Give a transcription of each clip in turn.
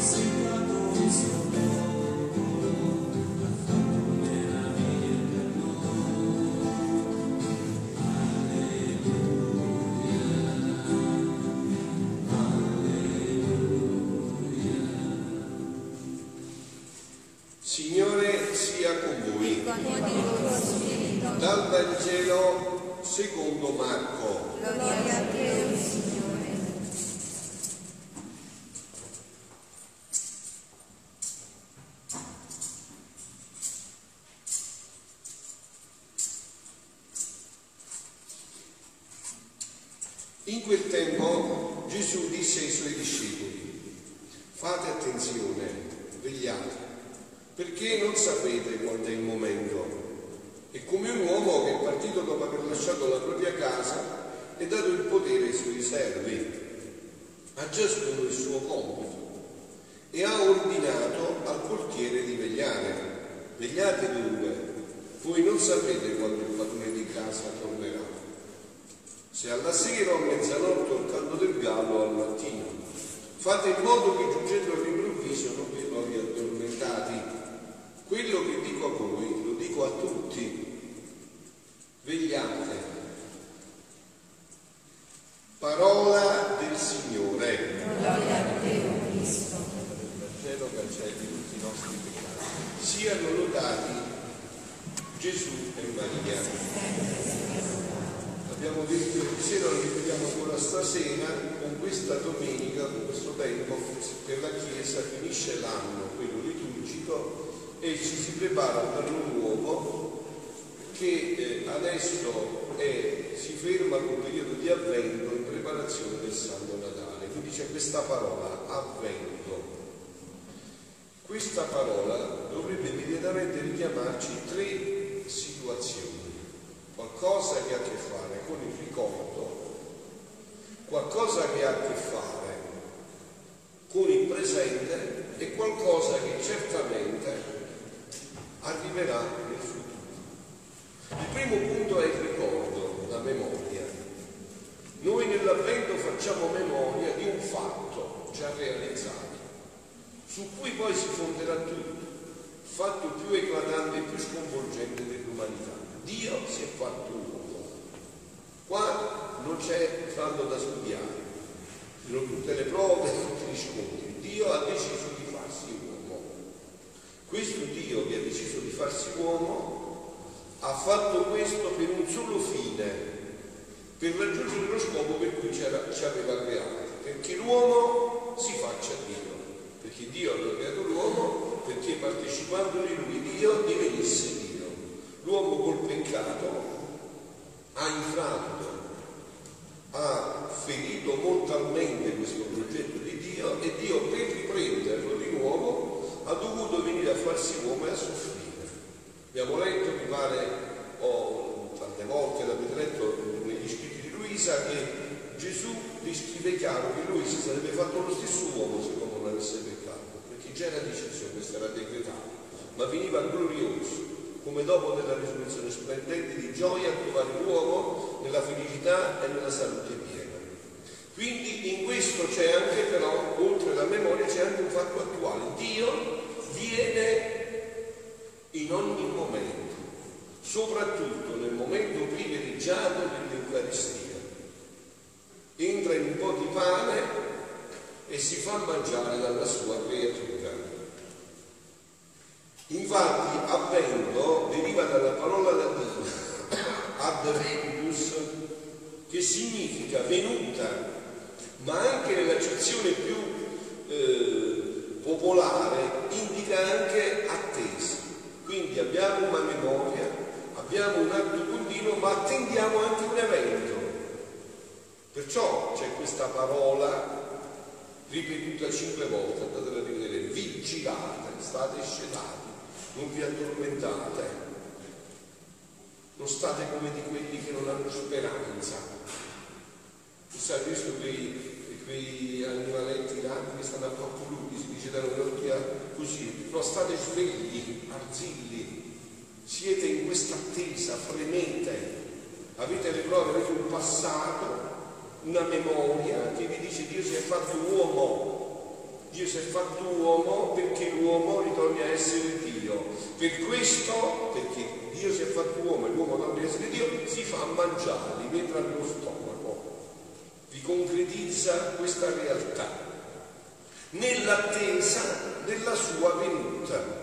Signore fate attenzione, vegliate, perché non sapete quando è il momento. È come un uomo che è partito dopo aver lasciato la propria casa e dato il potere ai suoi servi, a ciascuno il suo compito, e ha ordinato al portiere di vegliare. Vegliate dunque, voi non sapete quando il padrone di casa tornerà se alla sera o a mezzanotte o al canto del gallo al mattino. Fate in modo che giungendo all'improvviso non vi trovi addormentati. Quello che dico a voi lo dico a tutti. Vegliate. Parola del Signore. Gloria a te, Cristo. Vangelo cancelli tutti i nostri peccati. Siano lodati Gesù e Maria. Abbiamo detto ieri sera, lo ripetiamo ancora stasera, questa domenica, con questo tempo, per la Chiesa finisce l'anno, quello liturgico, e ci si prepara per un nuovo che eh, adesso è, si ferma col periodo di avvento in preparazione del Santo Natale. Quindi c'è questa parola, avvento. Questa parola dovrebbe immediatamente richiamarci tre situazioni qualcosa che ha a che fare con il ricordo, qualcosa che ha a che fare con il presente e qualcosa che certamente arriverà nel futuro. Il primo punto è il ricordo, la memoria. Noi nell'avvento facciamo memoria di un fatto già realizzato, su cui poi si fonderà tutto, fatto più eclatante e più sconvolgente dell'umanità. Dio si è fatto uomo. Non c'è fatto da studiare, ci sono tutte le prove, tutti gli riscontri. Dio ha deciso di farsi uomo. Questo Dio che ha deciso di farsi uomo ha fatto questo per un solo fine, per raggiungere lo scopo per cui ci aveva creato, perché l'uomo si faccia Dio, perché Dio ha creato l'uomo, perché partecipando di lui Dio divenisse Dio l'uomo col peccato ha infranto, ha ferito mortalmente questo progetto di Dio e Dio per riprenderlo di nuovo ha dovuto venire a farsi uomo e a soffrire. Abbiamo letto, mi pare, oh, tante volte l'avete letto negli scritti di Luisa, che Gesù descrive chiaro che lui si sarebbe fatto lo stesso uomo se non avesse peccato, perché già era deciso, questo era decretato, ma veniva glorioso come dopo della risurrezione splendente di gioia trovare l'uomo nella felicità e nella salute piena. Quindi in questo c'è anche però, oltre alla memoria, c'è anche un fatto attuale. Dio viene in ogni momento, soprattutto nel momento privilegiato dell'Eucaristia. Entra in un po' di pane e si fa mangiare dalla sua creatura. Infatti avvento deriva dalla parola latina adventus che significa venuta, ma anche nell'accezione più eh, popolare indica anche attesa. Quindi abbiamo una memoria, abbiamo un atto continuo, ma attendiamo anche un evento. Perciò c'è questa parola ripetuta cinque volte, andate a rivedere, vigilate, state scetati non vi addormentate, non state come di quelli che non hanno speranza. Sai, visto quei, quei animaletti grandi che stanno a troppo lunghi, si dice da un'occhia così, non state svegli, arzilli, siete in questa attesa, fremete, avete le prove, avete un passato, una memoria che vi dice Dio si è fatto uomo Dio si è fatto uomo perché l'uomo ritorni a essere Dio. Per questo, perché Dio si è fatto uomo e l'uomo torna a essere Dio, si fa mangiare, li entra nello stomaco. Vi concretizza questa realtà nell'attesa della sua venuta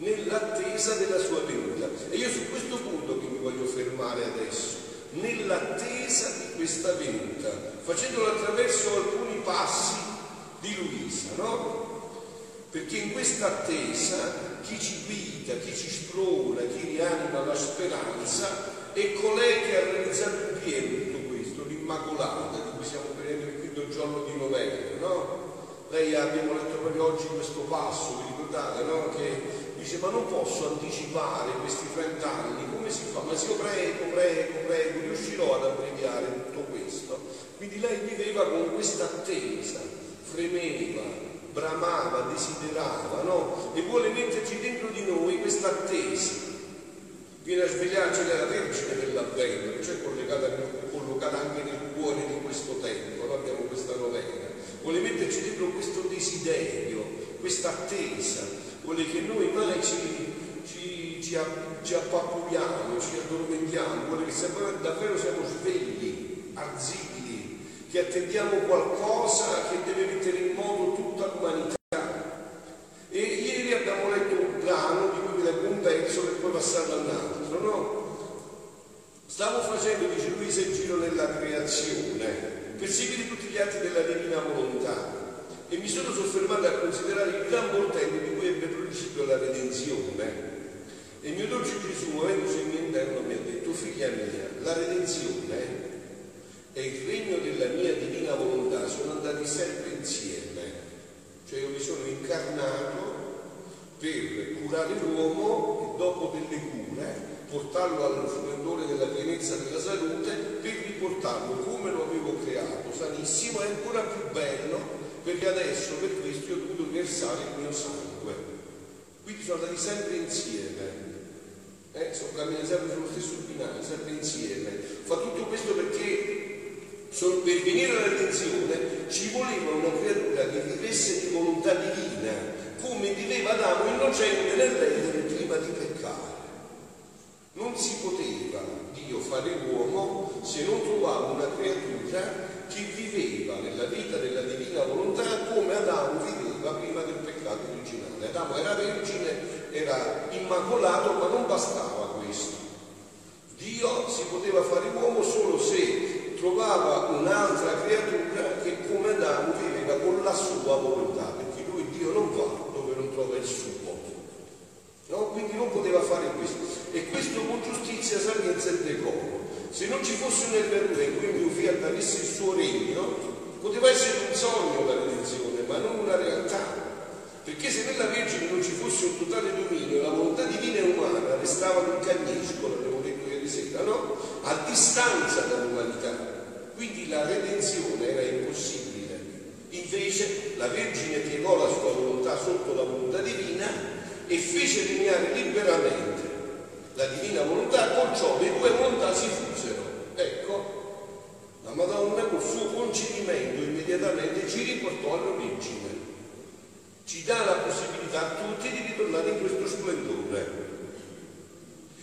nell'attesa della sua venuta. E io su questo punto che mi voglio fermare adesso, nell'attesa di questa venuta, facendolo attraverso alcuni passi di Luisa, no? Perché in questa attesa chi ci guida, chi ci sprona, chi rianima la speranza è colei che ha realizzato in pieno l'Immacolata, di cui stiamo prendendo il quinto giorno di novembre, no? Lei abbiamo letto proprio oggi questo passo, vi ricordate, no? Che dice ma non posso anticipare questi 30 anni, come si fa? Ma se io prego, prego, prego, riuscirò ad abbreviare tutto questo. Quindi lei viveva con questa attesa, fremeva, bramava, desiderava, no? E vuole metterci dentro di noi questa attesa. Viene a svegliarci nella Vergine dell'Avvento, c'è collegata, collocata anche nel cuore di questo tempo, no? abbiamo questa novena. Metterci dentro questo desiderio, questa attesa, vuole che noi mai ci, ci, ci, ci appappuliamo, ci addormentiamo, vuole che davvero siamo svegli, arzigli, che attendiamo qualcosa che deve mettere in moto tutta l'umanità. E ieri abbiamo letto un brano di cui vi leggo un pezzo per poi passare all'altro, no? Stavo facendo, dice Luisa, il giro nella creazione, per seguire tutti gli atti della divina volontà e mi sono soffermato a considerare il gran portento di cui ebbe principio la redenzione. E il mio dolce Gesù, muovendosi in mio interno, mi ha detto, figlia mia, la redenzione e il regno della mia divina volontà sono andati sempre insieme. Cioè io mi sono incarnato per curare l'uomo e dopo delle cure portarlo allo splendore della pienezza della salute per riportarlo come lo avevo creato, sanissimo e ancora più bello perché adesso per questo io ho dovuto versare il mio sangue. Quindi sono andati sempre insieme. Eh, sono camminati sempre sullo stesso binario, sempre insieme. Fa tutto questo perché per venire alla redenzione ci voleva una creatura che vivesse di volontà divina, come viveva Adamo innocente nell'Edene prima di peccare. Non si poteva Dio fare l'uomo se non trovava una creatura che viveva nella vita della divina volontà come Adamo viveva prima del peccato originale. Adamo era vergine, era immacolato, ma non bastava questo. Dio si poteva fare uomo solo se trovava un'altra creatura che come Adamo viveva con la sua volontà, perché lui Dio non va dove non trova il suo. No? Quindi non poteva fare questo. E questo con giustizia, sapienza e decoro. Se non ci fosse un'errore in cui mio fiat avesse il suo regno, poteva essere un sogno la redenzione, ma non una realtà. Perché se nella Vergine non ci fosse un totale dominio, la volontà divina e umana restava un cagnesco, l'abbiamo detto ieri sera, no? A distanza dall'umanità. Quindi la redenzione era impossibile. Invece la Vergine piegò la sua volontà sotto la volontà divina e fece regnare liberamente la divina volontà, con ciò le due volontà si fusero. Ecco, la Madonna col suo concedimento immediatamente ci riportò all'origine. Ci dà la possibilità a tutti di ritornare in questo splendore.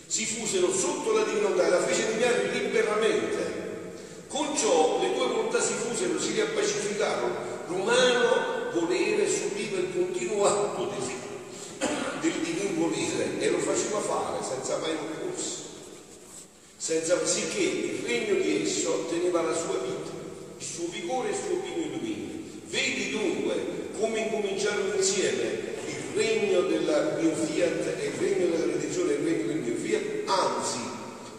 Si fusero sotto la divinità e la fece regnare liberamente. Con ciò le due volontà si fusero, si riappacificarono. L'umano volere subiva il continuo atto del divin volere e lo faceva fare senza mai opporsi, senza sicché il regno di esso teneva la sua vita, il suo vigore e il suo pieno dominio. Vedi dunque come incominciarono insieme il regno della mio fiat e il regno della redenzione e il regno del mio fiat, anzi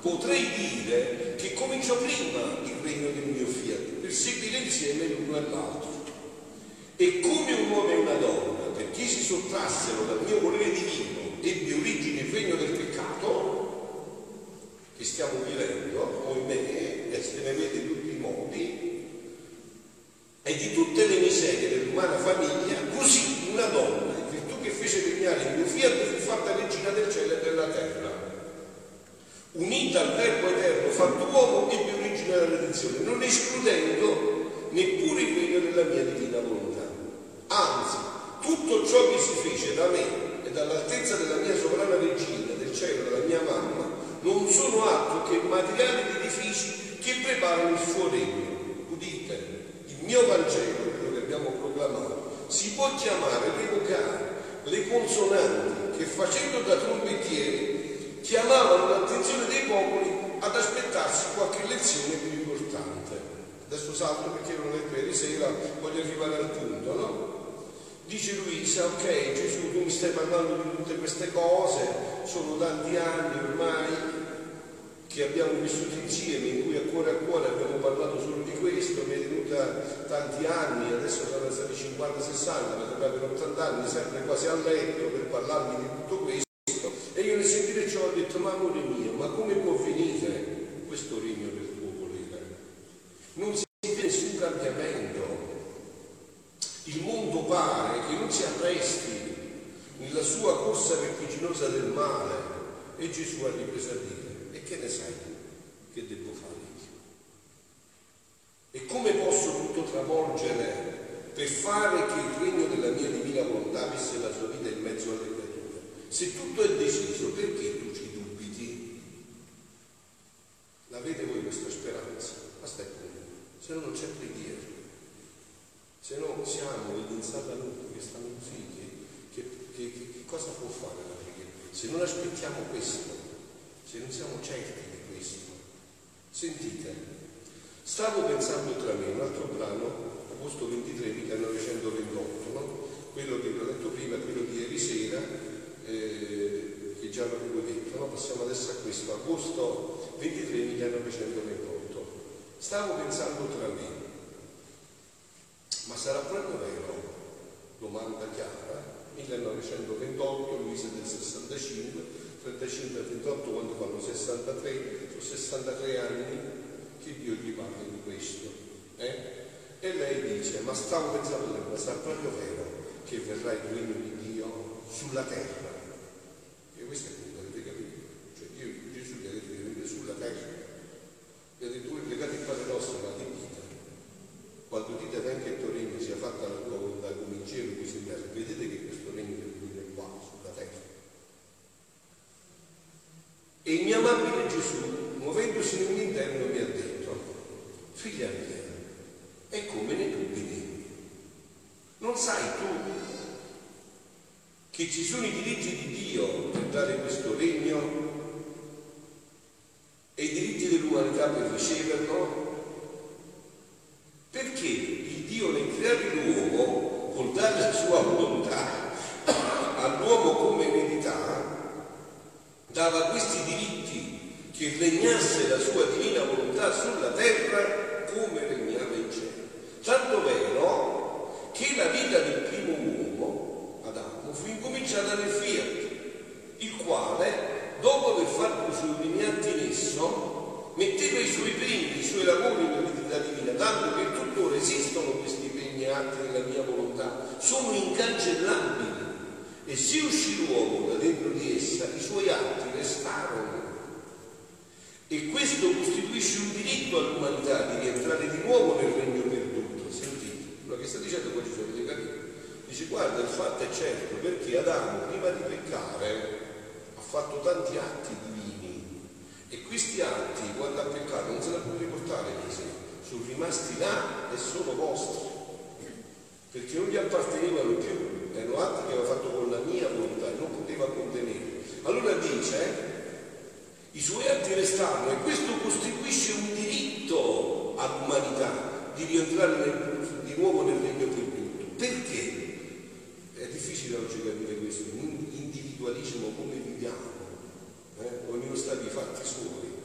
potrei dire che cominciò prima il regno del mio fiat per seguire insieme l'uno all'altro. E come un uomo e una donna perché si sottrassero dal mio volere divino ebbe origine il regno del peccato che stiamo vivendo, e ne vede in tutti i modi, e di tutte le miserie dell'umana famiglia, così una donna, mio fiat, fu fatta regina del cielo e della terra. Unita al Verbo eterno fatto uomo, ebbe origine della redenzione, non escludendo neppure regno della mia divina volontà. Ah, tutto ciò che si fece da me e dall'altezza della mia sovrana regina, del cielo, della mia mamma, non sono altro che materiali di edifici che preparano il suo regno. Udite, il mio Vangelo, quello che abbiamo proclamato, si può chiamare, revocare le consonanti che facendo da trombettieri chiamavano l'attenzione dei popoli ad aspettarsi qualche lezione più importante. Adesso salto perché non è per sera, voglio arrivare al punto, no? Dice Luisa, ok Gesù tu mi stai parlando di tutte queste cose, sono tanti anni ormai che abbiamo vissuto insieme, in cui a cuore a cuore abbiamo parlato solo di questo, mi è venuta tanti anni, adesso saranno stati 50-60, ma per 80 anni, sempre quasi a letto per parlarmi di tutto questo. E io nel sentire ciò ho detto, ma amore mio, ma come può venire questo regno del tuo volere? Non si vede nessun cambiamento. Il mondo pare che non si arresti nella sua corsa vertiginosa del male. E Gesù ha ripreso a dire, e che ne sai? Che devo fare io? E come posso tutto travolgere per fare che il regno della mia divina volontà avesse la sua vita in mezzo alle creature? Se tutto è deciso, perché tu ci dubiti? L'avete voi questa speranza? Aspetta, se no non c'è preghiera. Se no siamo in Satanuto che stanno così, che, che, che, che cosa può fare la preghiera? Se non aspettiamo questo, se non siamo certi di questo. Sentite, stavo pensando tra me, un altro brano, agosto 23, 1928, no? quello che vi ho letto prima, quello di ieri sera, eh, che già l'avevo detto, no? passiamo adesso a questo, agosto 23, 1928. Stavo pensando tra me, ma sarà proprio vero? Domanda chiara, 1928, Luisa del 65, 35 a 38 quando fanno 63, sono 63 anni che Dio gli parla di questo. Eh? E lei dice, ma stavo pensando, ma sarà proprio vero che verrà il regno di Dio sulla terra? E questo è quello che avete capito. Cioè Dio, Gesù gli ha detto di venire sulla terra. Gli ha detto, voi pregate il Padre nostro, ma che dite? Quando dite anche il tuo regno sia fatta la tua volontà come in cielo, così in terra, vedete che questo regno deve venire qua, sulla terra. E il mio amabile Gesù, muovendosi nell'interno, mi ha detto, figlia mia, è come ne dubiti. Non sai tu che ci sono i diritti di Dio per dare questo regno e i diritti dell'umanità per riceverlo? Perché il Dio nel creare l'uomo, col dare la sua volontà all'uomo come eredità, dava questi diritti che regnasse la sua divina volontà sulla terra come regnava in cielo. Tanto vero che la vita del primo uomo, Adamo, fu incominciata nel fiat, il quale, dopo aver fatto i suoi primi atti in esso, metteva i suoi primi, i suoi lavori nell'eredità divina, tanto che tuttora esistono questi primi atti della mia volontà, sono incancellabili e se uscì l'uomo da dentro di essa, i suoi atti restarono. E questo costituisce un diritto all'umanità di rientrare di nuovo nel regno perduto. Sentite, quello che sta dicendo ci sono dei capire. Dice, guarda, il fatto è certo, perché Adamo, prima di peccare, ha fatto tanti atti divini. E questi atti, quando ha peccato, non se la può riportare di. Sono rimasti là e sono vostri. Perché non gli appartenevano più erano atti che aveva fatto con la mia volontà e non poteva contenere. Allora dice, i suoi atti restano e questo costituisce un diritto all'umanità di rientrare nel, di nuovo nel regno perduto. Perché? È difficile oggi capire questo, individualismo come viviamo, eh? ognuno sta di fatti suoi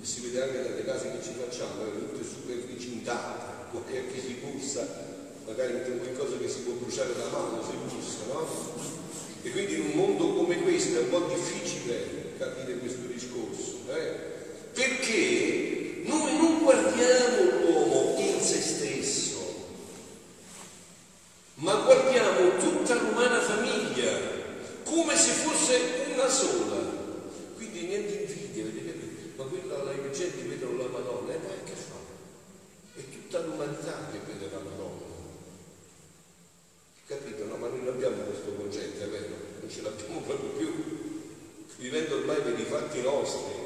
e si vede anche dalle case che ci facciamo, tutte super ricintate, che si pulsa magari mettiamo qualcosa che si può bruciare la mano se giusto, no? E quindi in un mondo come questo è un po' difficile capire questo discorso, eh? perché noi non guardiamo l'uomo in se stesso, ma guardiamo tutta l'umana famiglia come se fosse una sola. Quindi niente invidia, vedete? Ma quella la gente vedono la Madonna, e eh, che fa? È tutta l'umanità che vede la Madonna capito? No? Ma noi abbiamo non ce l'abbiamo proprio più, vivendo ormai per i fatti nostri.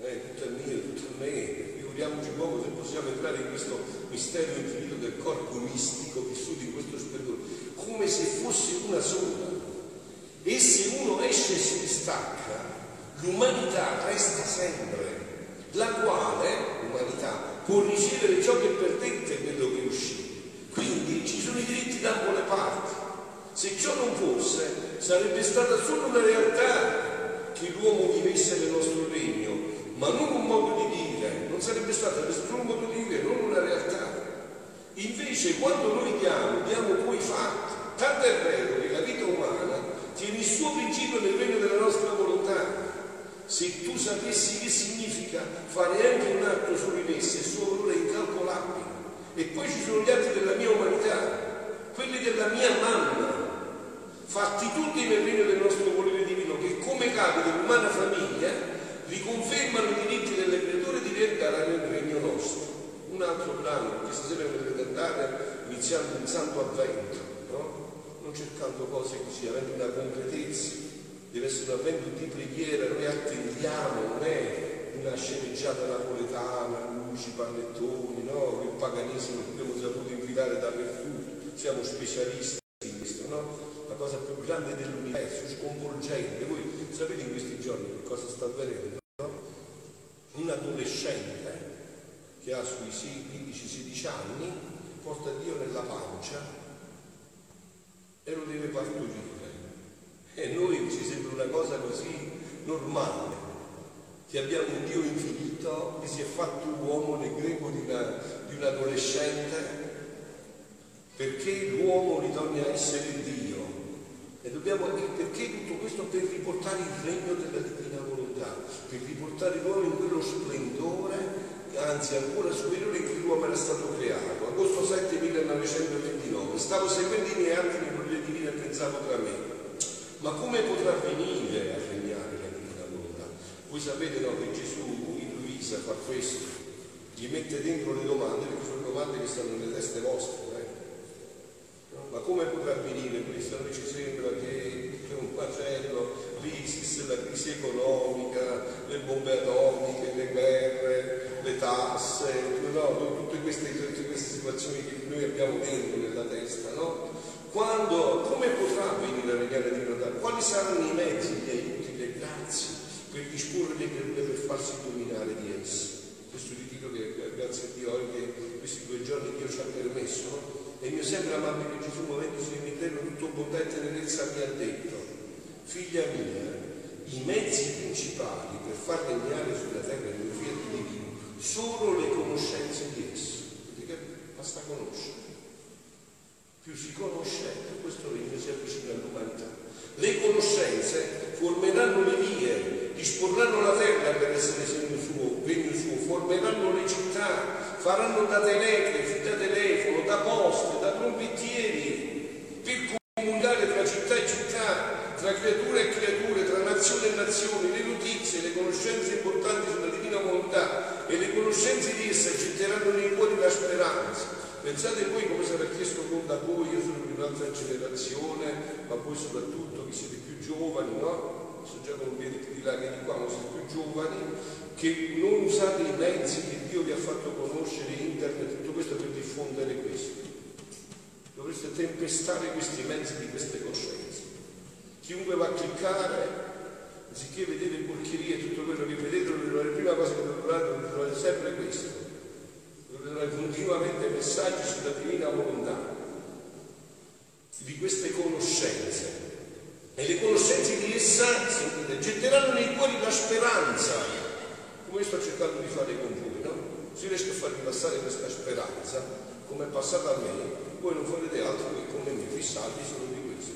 Eh, tutto è mio, tutto è me, figuriamoci poco se possiamo entrare in questo mistero infinito del corpo mistico vissuto in questo splendore, come se fosse una sola. E se uno esce si distacca, l'umanità resta sempre, la quale, l'umanità, può ricevere ciò che perdette e quello che uscì. Quindi ci sono i diritti da ambo le parti. Se ciò non fosse, sarebbe stata solo una realtà che l'uomo vivesse nel nostro regno, ma non un modo di vivere, non sarebbe stato solo un modo di vivere, non una realtà. Invece quando noi diamo, diamo poi fatti. Tanto è vero che la vita umana tiene il suo principio nel regno. Se tu sapessi che significa fare anche un atto su di me, il suo valore è incalcolabile. E poi ci sono gli atti della mia umanità, quelli della mia mamma, fatti tutti nel regno del nostro volere divino, che come capo dell'umana famiglia riconfermano i diritti delle creature di diventare nel regno nostro. Un altro brano, perché stasera dovete andare iniziando il Santo Avvento, no? non cercando cose così, avendo una concretezza, deve essere un avvento di preghiera, noi attendiamo, non è una sceneggiata napoletana, luci, pannettoni, no? il paganesimo che abbiamo saputo invitare dappertutto, siamo specialisti in questo, no? la cosa più grande dell'universo, sconvolgente. Voi sapete in questi giorni che cosa sta avvenendo? No? Un adolescente che ha sui 15-16 anni porta Dio nella pancia e lo deve partorire. E noi ci sembra una cosa così normale, che abbiamo un Dio infinito che si è fatto uomo nel greco di, una, di un adolescente perché l'uomo ritorni a essere Dio. E dobbiamo, perché tutto questo? Per riportare il regno della divina volontà, per riportare l'uomo in quello splendore, anzi ancora superiore in cui l'uomo era stato creato. Agosto 7 1929, stavo seguendo i miei atti di voglia divina e pensavo tra me, ma come potrà venire a regnare la divina volontà? Voi sapete no, che Gesù in Luisa fa questo, gli mette dentro le domande, perché sono domande che stanno nelle teste vostre ma come potrà avvenire questo? Noi ci sembra che c'è un macello, l'ISIS, la crisi economica, le bombe atomiche, le guerre, le tasse, no? tutte, queste, tutte, queste, situazioni che noi abbiamo dentro nella testa, no? Quando, come potrà avvenire a regnare di Natale? Quali saranno i mezzi, gli aiuti, le grazie per disporre le creature per farsi dominare di esse? Questo ritiro che grazie a Dio anche questi due giorni Dio ci ha permesso? E il mio sempre amabile Gesù, muovendosi nel mistero, tutto bontà e tenerezza, mi ha detto, figlia mia, i mezzi principali per far regnare sulla terra il mio fiat divino sono le conoscenze di esso. Perché basta conoscere. Più si conosce, più questo regno si avvicina all'umanità. Le conoscenze formeranno le vie, disporranno la terra per essere segno suo, regno suo, formeranno le città, faranno da telegrafi, da telefono, da poste, da trombettieri, per comunicare tra città e città, tra creature e creature, tra nazione e nazione, le notizie, le conoscenze importanti sulla divina volontà e le conoscenze di essa getteranno nei cuori la speranza. Pensate voi come sarà chiesto conto a voi, io sono di un'altra generazione, ma voi soprattutto che siete più giovani, no? Sono già con di là che di qua, ma siete più giovani, che non usate i mezzi che Dio vi ha fatto conoscere, internet, tutto questo per diffondere questo. Dovreste tempestare questi mezzi di queste coscienze. Chiunque va a cliccare, anziché vedere porcherie e tutto quello che vedete, la prima cosa che dovete trovare sempre questo. Dovete trovare continuamente messaggi sulla divina volontà, di queste conoscenze. E le conoscenze di essa, getteranno nei cuori la speranza come sto cercando di fare con voi, no? Se riesco a farvi passare questa speranza, come è passata a me, voi non farete altro che come me fissarvi solo di questo.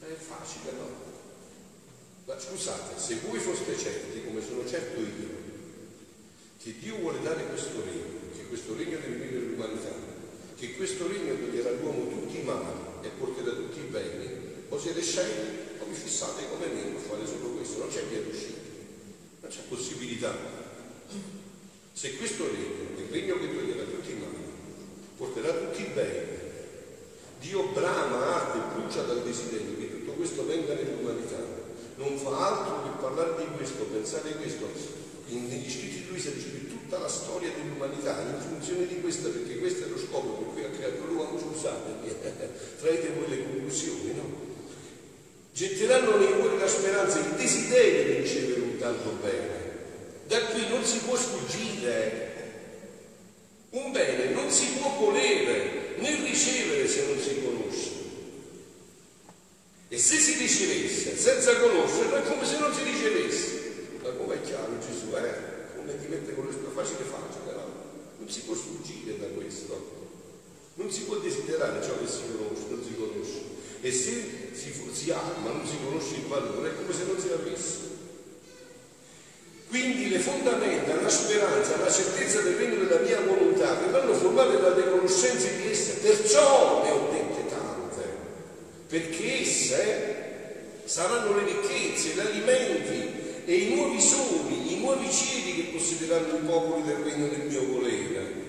È facile, no? Ma scusate, se voi foste certi, come sono certo io, che Dio vuole dare questo regno, che questo regno deve venire l'umanità, che questo regno toglierà all'uomo tutti i mali e porterà tutti i beni, o siete scelti o vi fissate come me a fare solo questo, non c'è via d'uscita. Non c'è possibilità. Se questo regno, il regno che toglierà tutti i mali, porterà tutti i beni, Dio brama, arde, brucia dal desiderio che tutto questo venga nell'umanità, non fa altro che parlare di questo, pensare questo. Negli scritti di lui si dice tutta la storia dell'umanità in funzione di questa, perché questo è lo scopo per cui ha creato l'uomo, scusate, traete voi le conclusioni, no? Getteranno nei cuori la speranza, il desiderio di ricevere un tanto bene. Da qui non si può sfuggire. Un bene non si può volere né ricevere se non si conosce. E se si ricevesse senza conoscerlo è come se non si ricevesse. Ma come è chiaro Gesù, eh? Come ti mette con le sue facile facile, no? Non si può sfuggire da questo. Non si può desiderare ciò che si conosce, non si conosce. E se si, si ha, ma non si conosce il valore, è come se non si avesse. Quindi le fondamenta, la speranza, la certezza del regno della mia volontà verranno formate dalle conoscenze di esse, perciò ne ho dette tante, perché esse saranno le ricchezze, gli alimenti e i nuovi soli, i nuovi cieli che possederanno i popoli del regno del mio volere.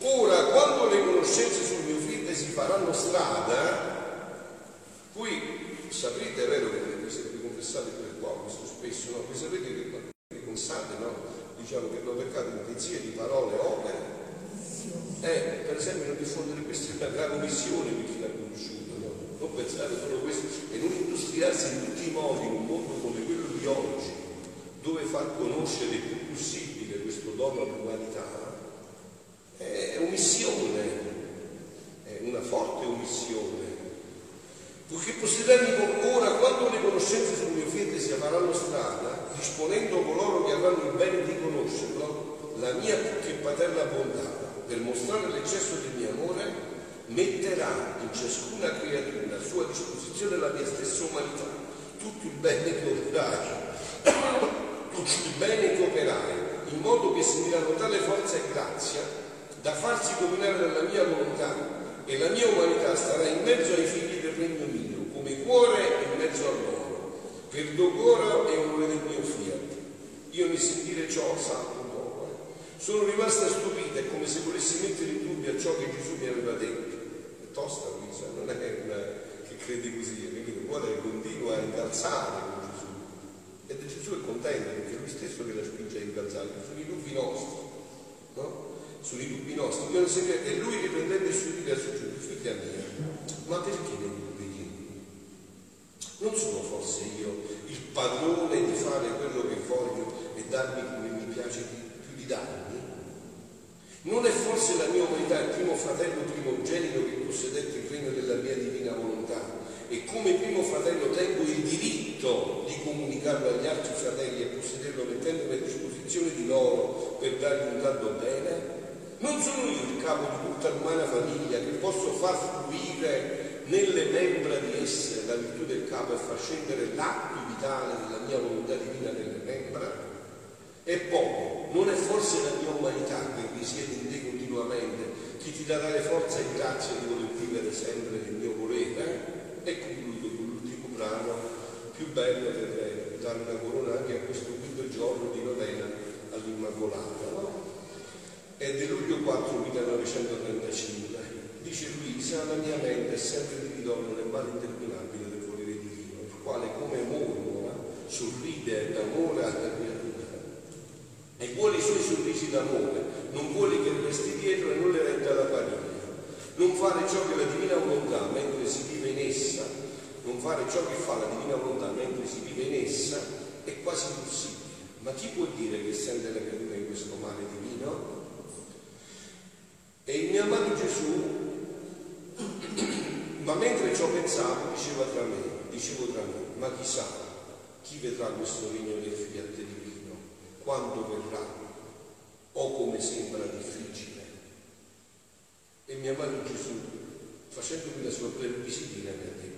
Ora, quando le conoscenze sul mio fede si faranno strada, qui sapete, è vero che vi siete confessati per qua, questo spesso, no? Voi sapete che pensate, no? Diciamo che abbiamo peccato in pensieri, di parole, opere. Eh, per esempio non diffondere questa è una grave missione per chi l'ha conosciuto, no? Non pensare solo questo e non industriarsi in tutti i modi in un mondo come quello di oggi, dove far conoscere il più possibile questo dono all'umanità, omissione, è una forte omissione. Poiché possederanno ora quando le conoscenze sul mio fede si faranno strada, disponendo coloro che avranno il bene di conoscerlo, la mia più che paterna bontà, per mostrare l'eccesso del mio amore, metterà in ciascuna creatura a sua disposizione la mia stessa umanità, tutto il bene che operai, tutto il bene che operai, in modo che si diranno tale forza e grazia da farsi dominare dalla mia volontà e la mia umanità starà in mezzo ai figli del regno mio, come cuore in mezzo a loro, per docoro e onore del mio fiat. Io nel sentire ciò salto un. Eh. Sono rimasta stupita, è come se volessi mettere in dubbio ciò che Gesù mi aveva detto. È tosta Luisa, non è una che crede così, capito? Vuole continua a incalzare con Gesù. Ed Gesù è contento perché è lui stesso che la spinge a incalzare, sono i dubbi nostri, no? Sono i dubbi nostri, è lui che prendendo il suo su giù, figlia mia, ma perché ne dubiti? Non sono forse io il padrone di fare quello che voglio e darmi come mi piace più di darmi? Non è forse la mia umanità il primo fratello primogenito che possedette il regno della mia divina volontà e come primo fratello tengo il diritto di comunicarlo agli altri fratelli e possederlo mettendomi a disposizione di loro per dargli un tanto bene? Non sono io il capo di tutta l'umana famiglia che posso far fluire nelle membra di esse la virtù del capo e far scendere l'acqua vitale della mia volontà divina nelle membra? E poi, non è forse la mia umanità che risiede in te continuamente che ti darà le forze e grazie di voler vivere sempre nel mio volere? E concludo con l'ultimo brano più bello per dare una corona anche a questo quinto giorno di novena all'Immacolata. È di luglio 4 1935. Dice Luisa, la mia mente è sempre di ritorno nel male interminabile del volere divino, il quale come mormora sorride d'amore alla creatura e vuole i suoi sorrisi d'amore, non vuole che resti dietro e non le renda la pariglia. Non fare ciò che la divina volontà mentre si vive in essa, non fare ciò che fa la divina volontà mentre si vive in essa è quasi impossibile. Ma chi può dire che sente la creatura in questo male divino? Mio amato Gesù, ma mentre ciò pensavo, diceva tra me, dicevo tra me, ma chissà chi vedrà questo regno del fiat divino, quando verrà, o come sembra difficile. E mio amato Gesù, facendomi la sua breve visitina, mi ha detto,